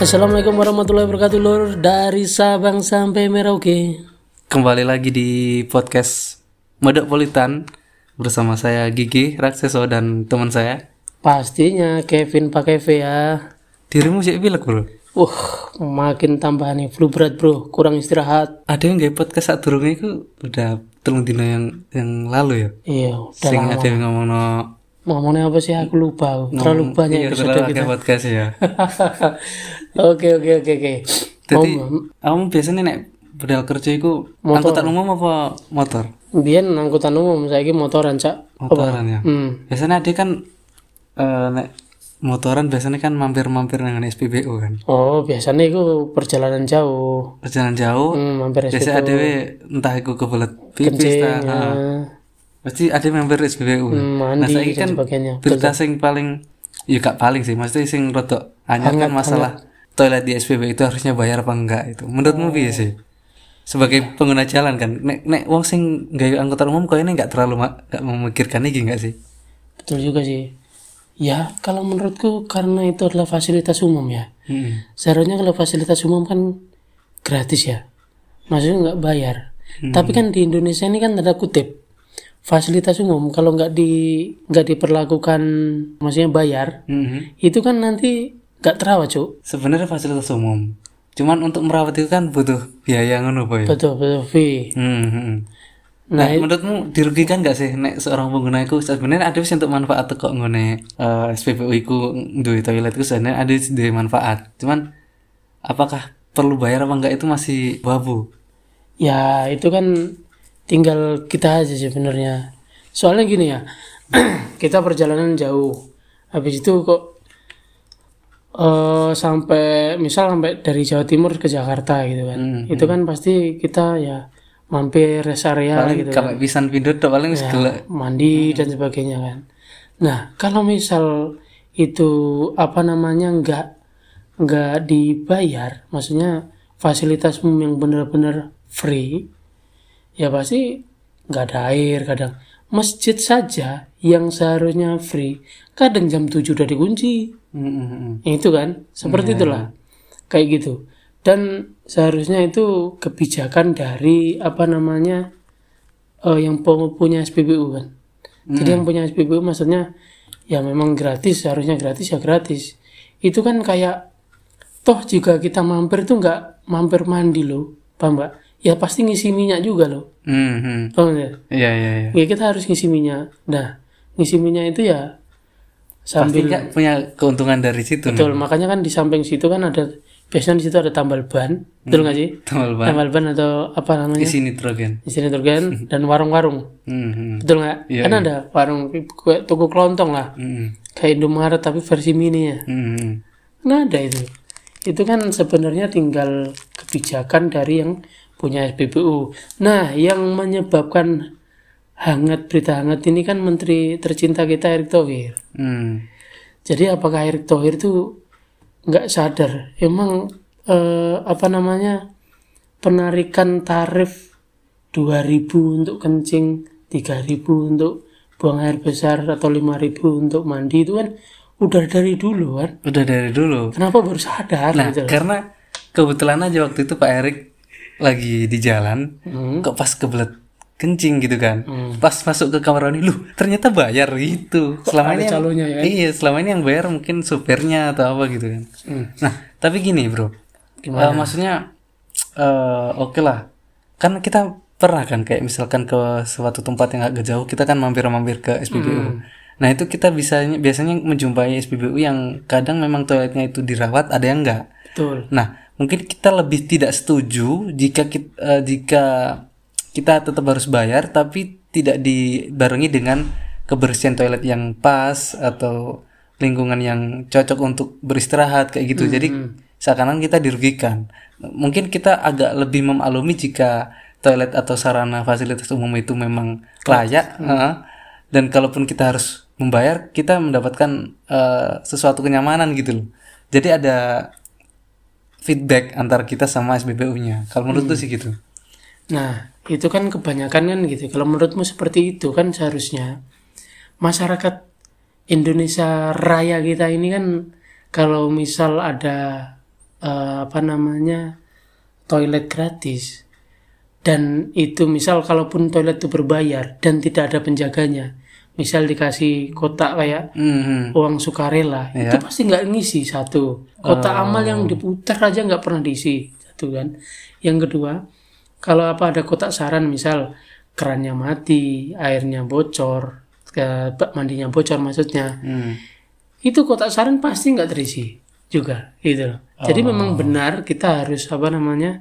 Assalamualaikum warahmatullahi wabarakatuh lur dari Sabang sampai Merauke. Kembali lagi di podcast Medopolitan bersama saya Gigi Rakseso dan teman saya. Pastinya Kevin pakai V ya. Dirimu sih bilang bro. Uh, makin tambah nih flu berat bro, kurang istirahat. Ada yang gak podcast saat turunnya itu udah telung dino yang yang lalu ya. Iya, udah Sing ada yang ngomong no, Ngomongnya apa sih aku lupa. Terlalu banyak iya, terlalu kita. podcast ya. Oke oke oke oke. Jadi kamu biasanya nek bedal kerja itu angkutan umum apa motor? Biyen angkutan umum saya motoran cak. Motoran ya. Hmm. Biasanya ada kan eh, nek motoran biasanya kan mampir-mampir dengan SPBU kan. Oh biasanya itu perjalanan jauh. Perjalanan jauh, Hmm, mampir biasa ada entah itu kebelet pipis Kencing, ta, ya. Pasti ada member SPBU. Hmm, nah, mandi saiki dan kan sebagainya. berita sing paling ya gak paling sih, maksudnya sing rodok anyar kan masalah toilet di SPBU itu harusnya bayar apa enggak itu. Menurutmu piye sih? Sebagai pengguna jalan kan, nek nek wong sing gawe angkutan umum kayaknya nggak terlalu nggak memikirkan iki enggak sih? Betul juga sih. Ya kalau menurutku karena itu adalah fasilitas umum ya. Hmm. Seharusnya kalau fasilitas umum kan gratis ya. Maksudnya nggak bayar. Hmm. Tapi kan di Indonesia ini kan ada kutip fasilitas umum kalau nggak di nggak diperlakukan maksudnya bayar Mhm. itu kan nanti nggak terawat cuk Sebenarnya fasilitas umum. Cuman untuk merawat itu kan butuh biaya ngono ya? betul betul V Hmm, hmm. Nah Nah, menurutmu dirugikan gak sih nek seorang pengguna itu sebenarnya ada sih untuk manfaat kok ngene eh, SPBU iku duwe toilet itu sebenarnya ada dari manfaat. Cuman apakah perlu bayar apa enggak itu masih babu. ya itu kan tinggal kita aja sebenarnya. Soalnya gini ya kita perjalanan jauh. Habis itu kok eh sampai misal sampai dari Jawa Timur ke Jakarta gitu kan. Hmm, itu kan pasti kita ya mampir rest area Paling gitu kalau pisan pindut tok paling wis gelek. mandi dan sebagainya kan. Nah kalau misal itu apa namanya nggak nggak dibayar maksudnya fasilitas umum yang benar-benar free ya pasti nggak ada air kadang. Masjid saja yang seharusnya free kadang jam 7 udah dikunci. Hmm, hmm, hmm. itu kan seperti itulah. Kayak gitu dan seharusnya itu kebijakan dari apa namanya eh, yang pu- punya SPBU kan jadi yang punya SPBU maksudnya ya memang gratis seharusnya gratis ya gratis itu kan kayak toh jika kita mampir tuh nggak mampir mandi loh paham nggak ya pasti ngisi minyak juga loh Hmm, hmm. paham nggak? Iya, iya, iya. ya kita harus ngisi minyak nah ngisi minyak itu ya sambil nggak punya keuntungan dari situ. Betul, makanya kan di samping situ kan ada biasanya di situ ada tambal ban, betul nggak sih? Tambal ban. Tambal ban atau apa namanya? Isi nitrogen. Di sini nitrogen dan warung-warung, Hmm, hmm. betul nggak? Iya, kan ada warung kue- toko kelontong lah, Hmm, kayak Indomaret tapi versi mini ya. hmm, hmm. Nah ada itu, itu kan sebenarnya tinggal kebijakan dari yang punya SPBU. Nah yang menyebabkan hangat berita hangat ini kan Menteri tercinta kita Erick Thohir. Hmm. Jadi apakah Erick Thohir itu nggak sadar emang eh, apa namanya penarikan tarif 2000 untuk kencing 3000 untuk buang air besar atau 5000 untuk mandi itu kan udah dari dulu kan Udah dari dulu. kenapa baru sadar Nah, gitu karena kebetulan aja waktu itu Pak Erik lagi di jalan, Hmm. kok pas kebelet kencing gitu kan. Hmm. Pas masuk ke kamar mandi, loh ternyata bayar gitu. Selama ini calonnya ya? Iya, selama ini yang bayar mungkin supirnya atau apa gitu kan. Hmm. Nah, tapi gini bro, Eh, maksudnya eh, oke lah, kan kita pernah kan kayak misalkan ke suatu tempat yang agak jauh, kita kan mampir-mampir ke SPBU. Hmm. Nah itu kita bisa biasanya menjumpai SPBU yang kadang memang toiletnya itu dirawat, ada yang enggak. betul Nah, mungkin kita lebih tidak setuju jika kita, jika kita tetap harus bayar tapi tidak dibarengi dengan kebersihan toilet yang pas atau lingkungan yang cocok untuk beristirahat kayak gitu. Jadi seakan-akan kita dirugikan. Mungkin kita agak lebih memaklumi jika toilet atau sarana fasilitas umum itu memang layak heeh. dan kalaupun kita harus membayar, kita mendapatkan eh, sesuatu kenyamanan gitu loh. Jadi ada feedback antara kita sama SBBU-nya. Kalau menurut tuh sih gitu. Nah, itu kan kebanyakan kan gitu. Kalau menurutmu seperti itu kan seharusnya masyarakat Indonesia Raya kita ini kan kalau misal ada eh, apa namanya toilet gratis dan itu misal kalaupun toilet itu berbayar dan tidak ada penjaganya, misal dikasih kotak kayak Mhm. uang sukarela Iya. itu pasti nggak ngisi satu kotak amal yang diputar aja nggak pernah diisi satu kan yang kedua kalau apa ada kotak saran misal kerannya mati airnya bocor bak mandinya bocor maksudnya Hmm. itu kotak saran pasti nggak terisi juga gitu loh. jadi memang benar kita harus apa namanya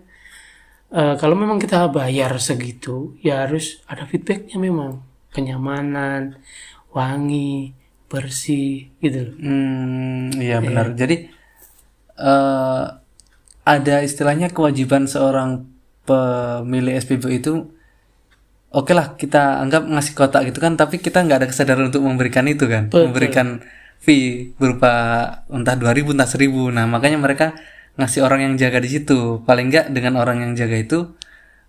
eh, kalau memang kita bayar segitu ya harus ada feedbacknya memang kenyamanan wangi bersih gitu loh Hmm, iya benar. Jadi eh ada istilahnya kewajiban seorang pemilik SPBU itu oke lah kita anggap ngasih kotak gitu kan. Tapi kita nggak ada kesadaran untuk memberikan itu kan. Memberikan fee berupa entah 2000 entah 1000 nah makanya mereka ngasih orang yang jaga di situ. Paling nggak dengan orang yang jaga itu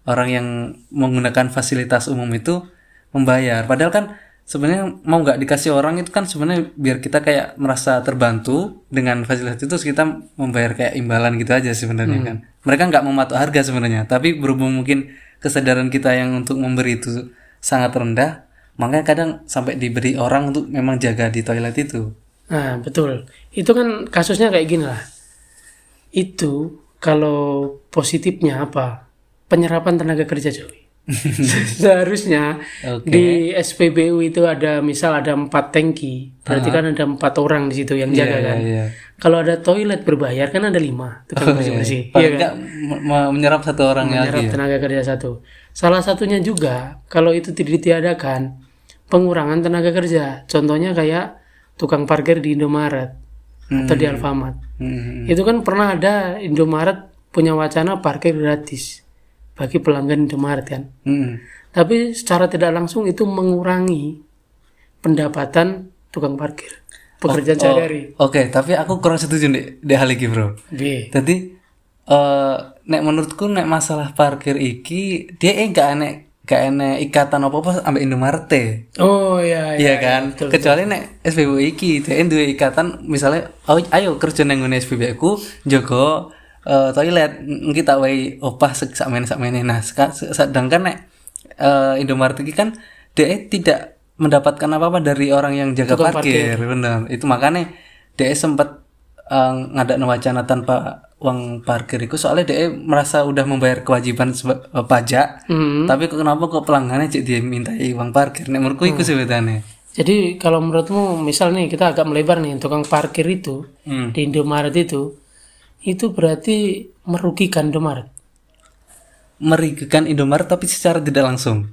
orang yang menggunakan fasilitas umum itu membayar. Padahal kan sebenarnya mau nggak dikasih orang itu kan sebenarnya biar kita kayak merasa terbantu dengan fasilitas itu terus kita membayar kayak imbalan gitu aja sebenarnya kan mereka nggak mematok harga sebenarnya tapi berhubung mungkin kesadaran kita yang untuk memberi itu sangat rendah makanya kadang sampai diberi orang untuk memang jaga di toilet itu Nah, betul. Itu kan kasusnya kayak gini lah. Itu kalau positifnya apa? Penyerapan tenaga kerja, Joy. Seharusnya Oke. di SPBU itu ada misal ada empat tangki, berarti kan ada empat orang di situ yang jaga kan. iya. Kalau ada toilet berbayar kan ada lima tukang bersih bersih. Iya paling kan? nggak me- me- menyerap satu orang Menyerap lagi ya? tenaga kerja satu. Salah satunya juga kalau itu tidak ditiadakan pengurangan tenaga kerja. Contohnya kayak tukang parkir di Indomaret atau di Alfamart. Hmm. Itu kan pernah ada Indomaret punya wacana parkir gratis bagi pelanggan Indomaret kan. Hmm. Tapi secara tidak langsung itu mengurangi pendapatan tukang parkir. Pekerjaan sehari-hari. Oke, tapi aku kurang setuju nih di hal iki, Bro. Jadi eh nek menurutku nek masalah parkir iki dia eh gak enek gak enek ikatan apa-apa ambek Indomaret e. Oh iya Iya kan? Kecuali nek SPBU iki dia duwe ikatan misalnya oh, ayo kerja nang SPBU ku jaga eh, toilet kita wae opah sak sakmene sakmene. Nah, sedangkan nek eh, Indomaret iki kan dia tidak mendapatkan apa-apa dari orang yang jaga parkir, bener. Itu makanya dia sempat eh, ngadain wacana tanpa uang parkir itu soalnya dia merasa udah membayar kewajiban eh, pajak Hmm. tapi kok kenapa kok pelanggannya cek dia mintai uang parkir nek menurutku itu sebetulnya Jadi kalau menurutmu misal nih kita agak melebar nih tukang parkir itu Hmm. di Indomaret itu itu berarti merugikan Indomaret. merugikan Indomaret tapi secara tidak langsung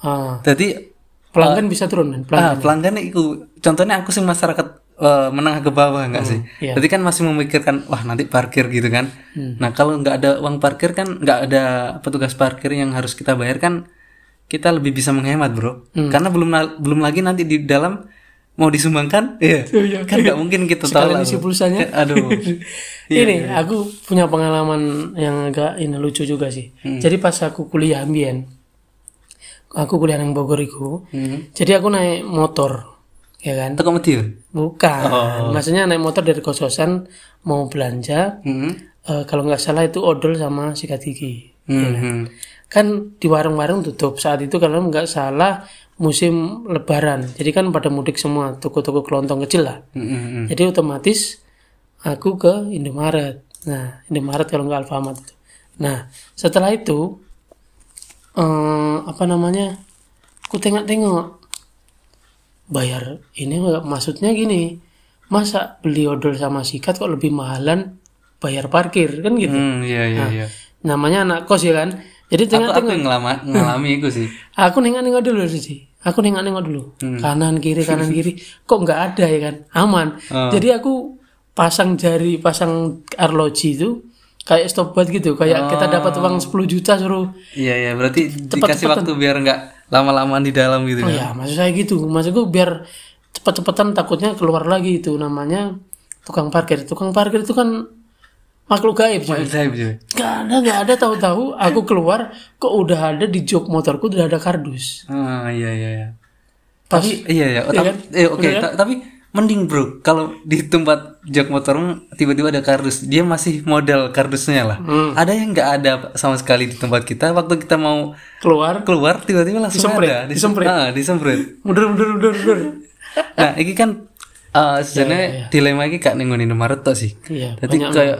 Ah, jadi pelanggan bisa turun kan? Pelanggan. ah, pelanggan itu contohnya aku sih masyarakat eh, menengah ke bawah enggak sih iya. jadi kan masih memikirkan wah nanti parkir gitu kan nah kalau nggak ada uang parkir kan nggak ada petugas parkir yang harus kita bayar kan kita lebih bisa menghemat bro karena belum belum lagi nanti di dalam mau disumbangkan iya kan nggak mungkin kita tahu Sekalian lah, isi pulsanya. aduh ini aku punya pengalaman yang agak ini lucu juga sih. Jadi pas aku kuliah ambien, aku kuliah yang Bogor itu, hmm. jadi aku naik motor, ya kan? Teko Madiun Bukan, maksudnya naik motor dari kososan mau belanja, hmm. eh, kalau nggak salah itu odol sama sikat gigi. Hmm. hmm. kan di warung-warung tutup saat itu kalau nggak salah musim lebaran. Jadi kan pada mudik semua toko-toko kelontong kecil lah. Hmm, hmm, hmm. jadi otomatis aku ke Indomaret. Nah Indomaret kalau nggak Alfamart itu. Nah setelah itu eh, apa namanya aku tengok-tengok. Bayar ini maksudnya gini masa beli odol sama sikat kok lebih mahalan bayar parkir kan gitu? Hmm, iya iya iya. namanya anak kos ya kan? Jadi aku, tengok aku ngelama, ngalami itu sih. Aku nengok nengok dulu sih aku nengok nengok dulu kanan kiri kanan kiri. Kok nggak ada ya kan? Aman. Jadi aku pasang jari pasang arloji itu kayak stopwatch gitu. Kayak kita dapat uang 10 juta suruh Iya iya. Berarti dikasih waktu biar nggak lama-lamaan di dalam gitu oh kan. ya maksud saya gitu. Maksudku biar cepet-cepetan takutnya keluar lagi itu namanya tukang parkir. Tukang parkir itu kan makhluk gaib cuy. Saya cuy. Gak ada, gak ada tahu-tahu aku keluar kok udah ada di jok motorku udah ada kardus. Ah iya iya iya. Pas Tapi iya iya. Iya kan? eh, oke, kan? ta- tapi mending bro kalau di tempat jok motormu tiba-tiba ada kardus, dia masih model kardusnya lah. Hmm. Ada yang nggak ada sama sekali di tempat kita. Waktu kita mau keluar keluar tiba-tiba langsung Disemprit, ada. Dis- disemprit. Ah, disemprit. mundur mundur mundur mundur. nah, ini kan eh sebenarnya dilema ini gak nengonin Indomaret tok sih. Iya, Jadi kayak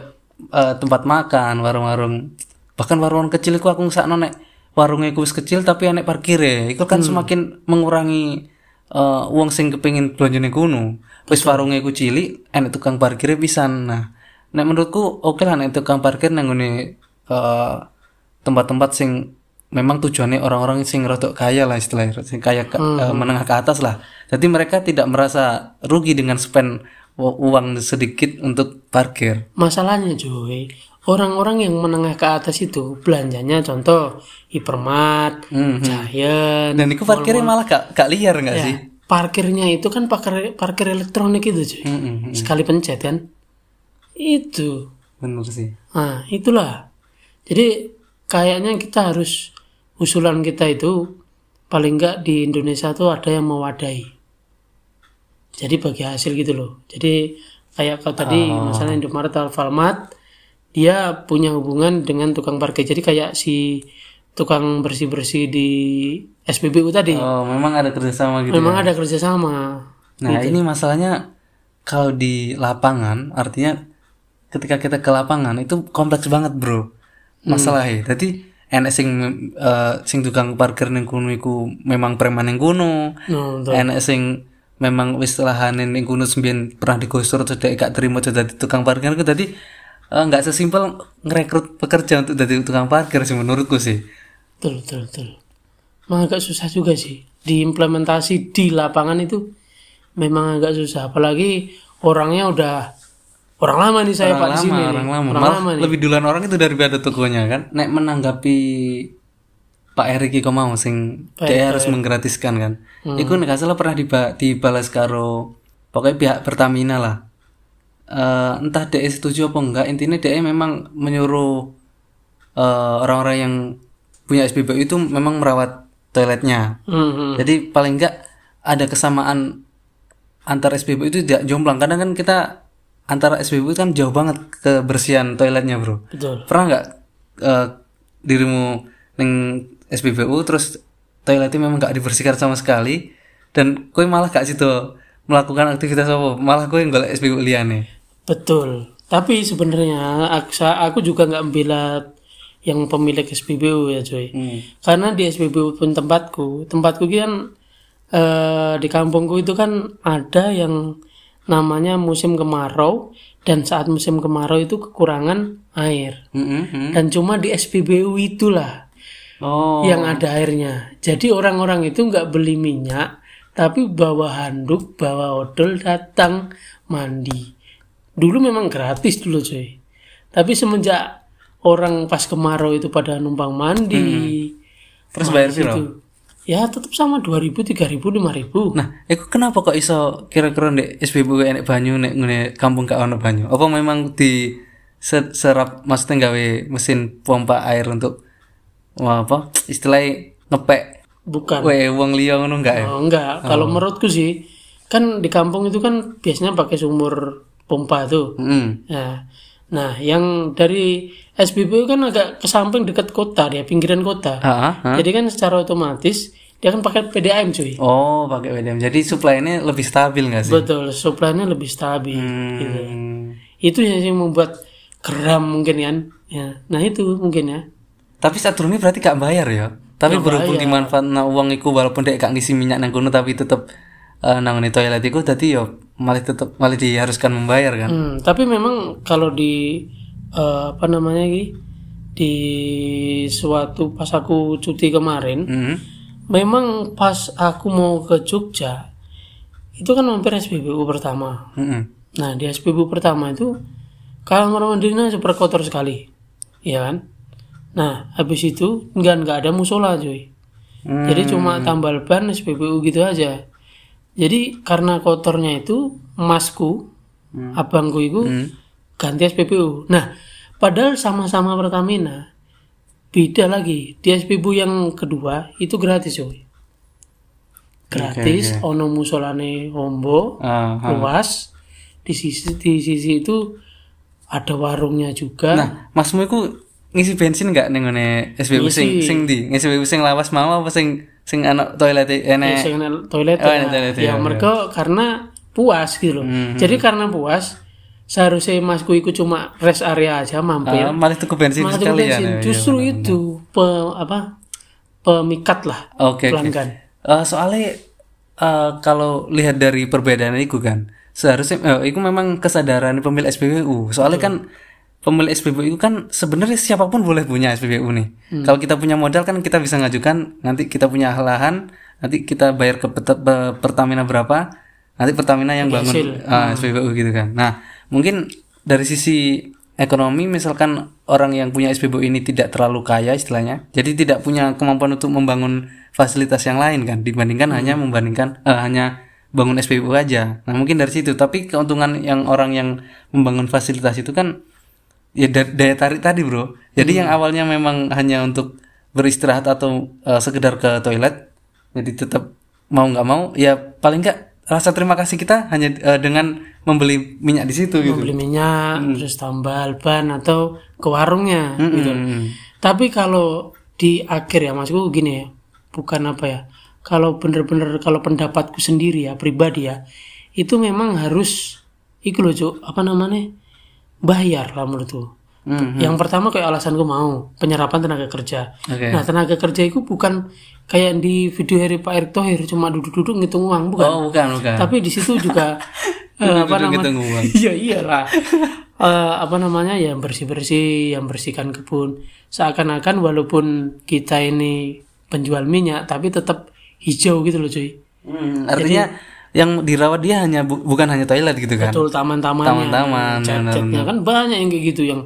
eh, tempat makan, warung-warung, bahkan warung kecil itu aku nggak nek warungnya ku wis kecil tapi enek parkir ya. Itu kan semakin mengurangi eh, uang sing kepengin belanja ning kono. Wis warungnya ku cilik, enek tukang parkirnya pisan. Nah, nek menurutku oke lah nek tukang parkir nang ngene eh, tempat-tempat sing memang tujuannya orang-orang sing rodok kaya lah istilahnya, sing kaya ke- eh, menengah ke atas lah. Jadi mereka tidak merasa rugi dengan spend uang sedikit untuk parkir. Masalahnya cuy, orang-orang yang menengah ke atas itu belanjanya contoh Hypermart, Giant, Dan itu parkirnya malah gak, gak liar nggak ya, sih? parkirnya itu kan parkir parkir elektronik itu cuy. Mm-mm. Sekali pencet kan. Itu. Bener sih. Nah, itulah. Jadi kayaknya kita harus usulan kita itu paling enggak di Indonesia tuh ada yang mewadahi. Jadi bagi hasil gitu loh. Jadi kayak kau tadi misalnya Indomaret Alfamart dia punya hubungan dengan tukang parkir. Jadi kayak si tukang bersih-bersih di SPBU tadi. Oh, memang ada kerjasama gitu. Memang ya? ada kerjasama. Nah, ini masalahnya kalau di lapangan, artinya ketika kita ke lapangan itu kompleks banget, Bro. Masalahnya. Jadi enek sing eh, sing tukang parkir ning kono iku memang preman ning kono. No. Enek sing memang wis lahane ning kono sembiyen pernah digusur terus dia gak terima jadi tukang parkir itu tadi eh, nggak sesimpel ngerekrut pekerja untuk jadi tukang parkir sih menurutku sih. Betul, betul, betul. Memang agak susah juga sih. Diimplementasi di lapangan itu memang agak susah. Apalagi orangnya udah orang lama nih saya Pak di lama, sini. orang lama. Orang Malah lama nih. lebih duluan orang itu daripada tokonya kan. Nek menanggapi Pak Erik kok mau sing dia harus menggratiskan kan. Hmm. Iku nek salah pernah diba dibalas karo pokoknya pihak Pertamina lah. Eh, entah dia setuju apa enggak intinya dia memang menyuruh eh, orang-orang yang punya SPBU itu memang merawat toiletnya. Hmm, hmm. Jadi paling enggak ada kesamaan antar SPBU itu tidak jomplang. Kadang kan kita antara SPBU kan jauh banget kebersihan toiletnya, Bro. Betul. Pernah nggak eh, dirimu neng SPBU terus toiletnya memang nggak dibersihkan sama sekali dan kue malah gak situ melakukan aktivitas apa malah kue nggak SPBU liane Betul. Tapi sebenarnya aku, aku juga nggak membela yang pemilik SPBU ya cuy. Karena di SPBU pun tempatku, tempatku kan eh, di kampungku itu kan ada yang namanya musim kemarau dan saat musim kemarau itu kekurangan air. Mm-mm. Dan cuma di SPBU itulah oh yang ada airnya. Jadi orang-orang itu nggak beli minyak, tapi bawa handuk, bawa odol datang mandi. Dulu memang gratis dulu cuy. Tapi semenjak orang pas kemarau itu pada numpang mandi, terus bayar sih itu ya tetap sama 2000, 3000, 5000. Nah, itu kenapa kok iso kira-kira nek SPBU enek banyu nek ngene kampung gak ono banyu? Apa memang di se- serap maksudnya gawe mesin pompa air untuk wah, apa? Istilahnya ngepek Bukan. we wong liya ngono enggak ya? Oh, enggak, kalau menurutku sih kan di kampung itu kan biasanya pakai sumur pompa tuh. Mm. Nah, nah yang dari SPBU kan agak ke samping dekat kota dia, pinggiran kota. Ah, ah. Jadi kan secara otomatis dia kan pakai PDAM cuy. Oh, pakai WDM. Jadi supply-nya lebih stabil nggak sih? Betul, supply-nya lebih stabil. Gitu. Hmm. Itu yang yang membuat geram mungkin kan. Ya, nah itu mungkin ya. Tapi saat turunnya berarti gak bayar ya. Tapi berhubung dimanfaatkan uang iku walaupun dia gak ngisi minyak nang kono tapi tetep uh, nang toilet iku tadi ya malah tetep malah diharuskan membayar kan. Hmm, tapi memang kalau di eh, apa namanya ini di suatu pas aku cuti kemarin, Hmm. memang pas aku mau ke Jogja itu kan mampir SPBU pertama. Mm-mm. Nah di SPBU pertama itu kamar mandinya super kotor sekali, ya kan? Nah habis itu nggak nggak ada musola cuy. Hmm. Jadi cuma tambal ban SPBU gitu aja. Jadi karena kotornya itu masku, abangku itu ganti SPBU. Nah padahal sama-sama Pertamina beda lagi di SPBU yang kedua itu gratis coy gratis ono musolane ombo Ah, ah. luas di sisi di sisi itu ada warungnya juga Nah, masmu iku ngisi bensin nggak ning ngene SPBU sing sing di ngisi SPBU sing lawas mau apa sing sing anak toilet Ya, enek sing nang toilet Oh, ya, nang toilet, ya ya, mereka karena puas gitu loh jadi karena puas seharusnya masku ikut cuma rest area aja mampir Ah, malah tuku bensin Malah tuku sekali ya. bensin. ya. justru itu pe, apa pemikat lah Oke. oke. pelanggan Eh, soalnya eh, kalau lihat dari perbedaan itu kan seharusnya eh, itu memang kesadaran pemilik SPBU. Soalnya kan pemilik SPBU itu kan sebenarnya siapa pun boleh punya SPBU nih. Hmm. Kalau kita punya modal kan kita bisa ngajukan nanti kita punya lahan, nanti kita bayar ke Pertamina berapa, nanti Pertamina yang bangun hasil. ah, SPBU gitu kan. Nah, mungkin dari sisi ekonomi misalkan orang yang punya SPBU ini tidak terlalu kaya istilahnya, jadi tidak punya kemampuan untuk membangun fasilitas yang lain kan dibandingkan hanya membandingkan eh, hanya bangun SPBU aja. Nah, mungkin dari situ, tapi keuntungan yang orang yang membangun fasilitas itu kan ya da- daya tarik tadi, Bro. Jadi yang awalnya memang hanya untuk beristirahat atau eh, sekedar ke toilet, jadi tetap mau nggak mau ya paling nggak rasa terima kasih kita hanya eh, dengan membeli minyak di situ gitu. beli minyak terus tambal ban atau ke warungnya gitu Hmm. tapi kalau di akhir ya masku gini ya bukan apa ya kalau bener-bener kalau pendapatku sendiri ya pribadi ya itu memang harus iku loh Cuk, apa namanya bayar lah menurutku Hmm. yang pertama kayak alasanku mau penyerapan tenaga kerja Oke. nah tenaga kerja itu bukan kayak di video hari Pak Erick Thohir cuma duduk-duduk ngitung uang bukan Oh, bukan, bukan. tapi di situ juga eh, apa Duduk-duduk namanya ngitung uang. iya iyalah Eh, apa namanya ya bersih bersih yang bersihkan kebun seakan-akan walaupun kita ini penjual minyak tapi tetap hijau gitu loh cuy Hmm, artinya yang dirawat dia hanya bu- bukan hanya toilet gitu kan. betul taman-tamannya Taman-taman, cat-catnya kan banyak yang kayak gitu yang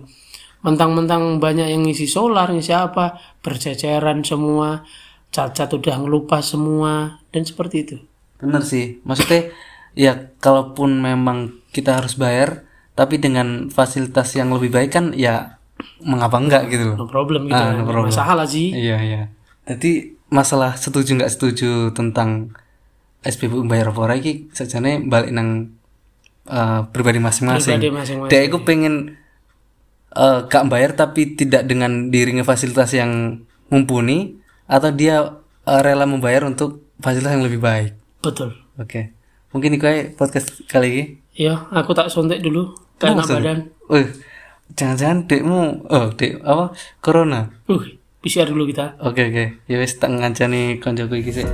mentang-mentang banyak yang ngisi solar ngisi apa berceceran semua cat-cat udah ngelupas semua dan seperti itu Bener sih. Maksudnya ya kalaupun memang kita harus bayar tapi dengan fasilitas yang lebih baik kan ya mengapa enggak gitu no loh. problem gitu Ah, no Nggak problem. masalah sih Iya, iya. Jadi masalah setuju nggak setuju tentang SPBU bayar apa ora iki sajane balik nang eh, pribadi masing-masing. pribadi masing-masing Dia aku pengen eh, gak bayar tapi tidak dengan diringi fasilitas yang mumpuni atau dia eh, rela membayar untuk fasilitas yang lebih baik. betul Oke. Mungkin itu aja podcast kali ini. ya aku tak sontek dulu karena badan Wih, jangan-jangan dekmu, oh dek apa? Corona. uh PCR dulu kita Oke oke. Ya wis tak ngancani koncoku iki sih.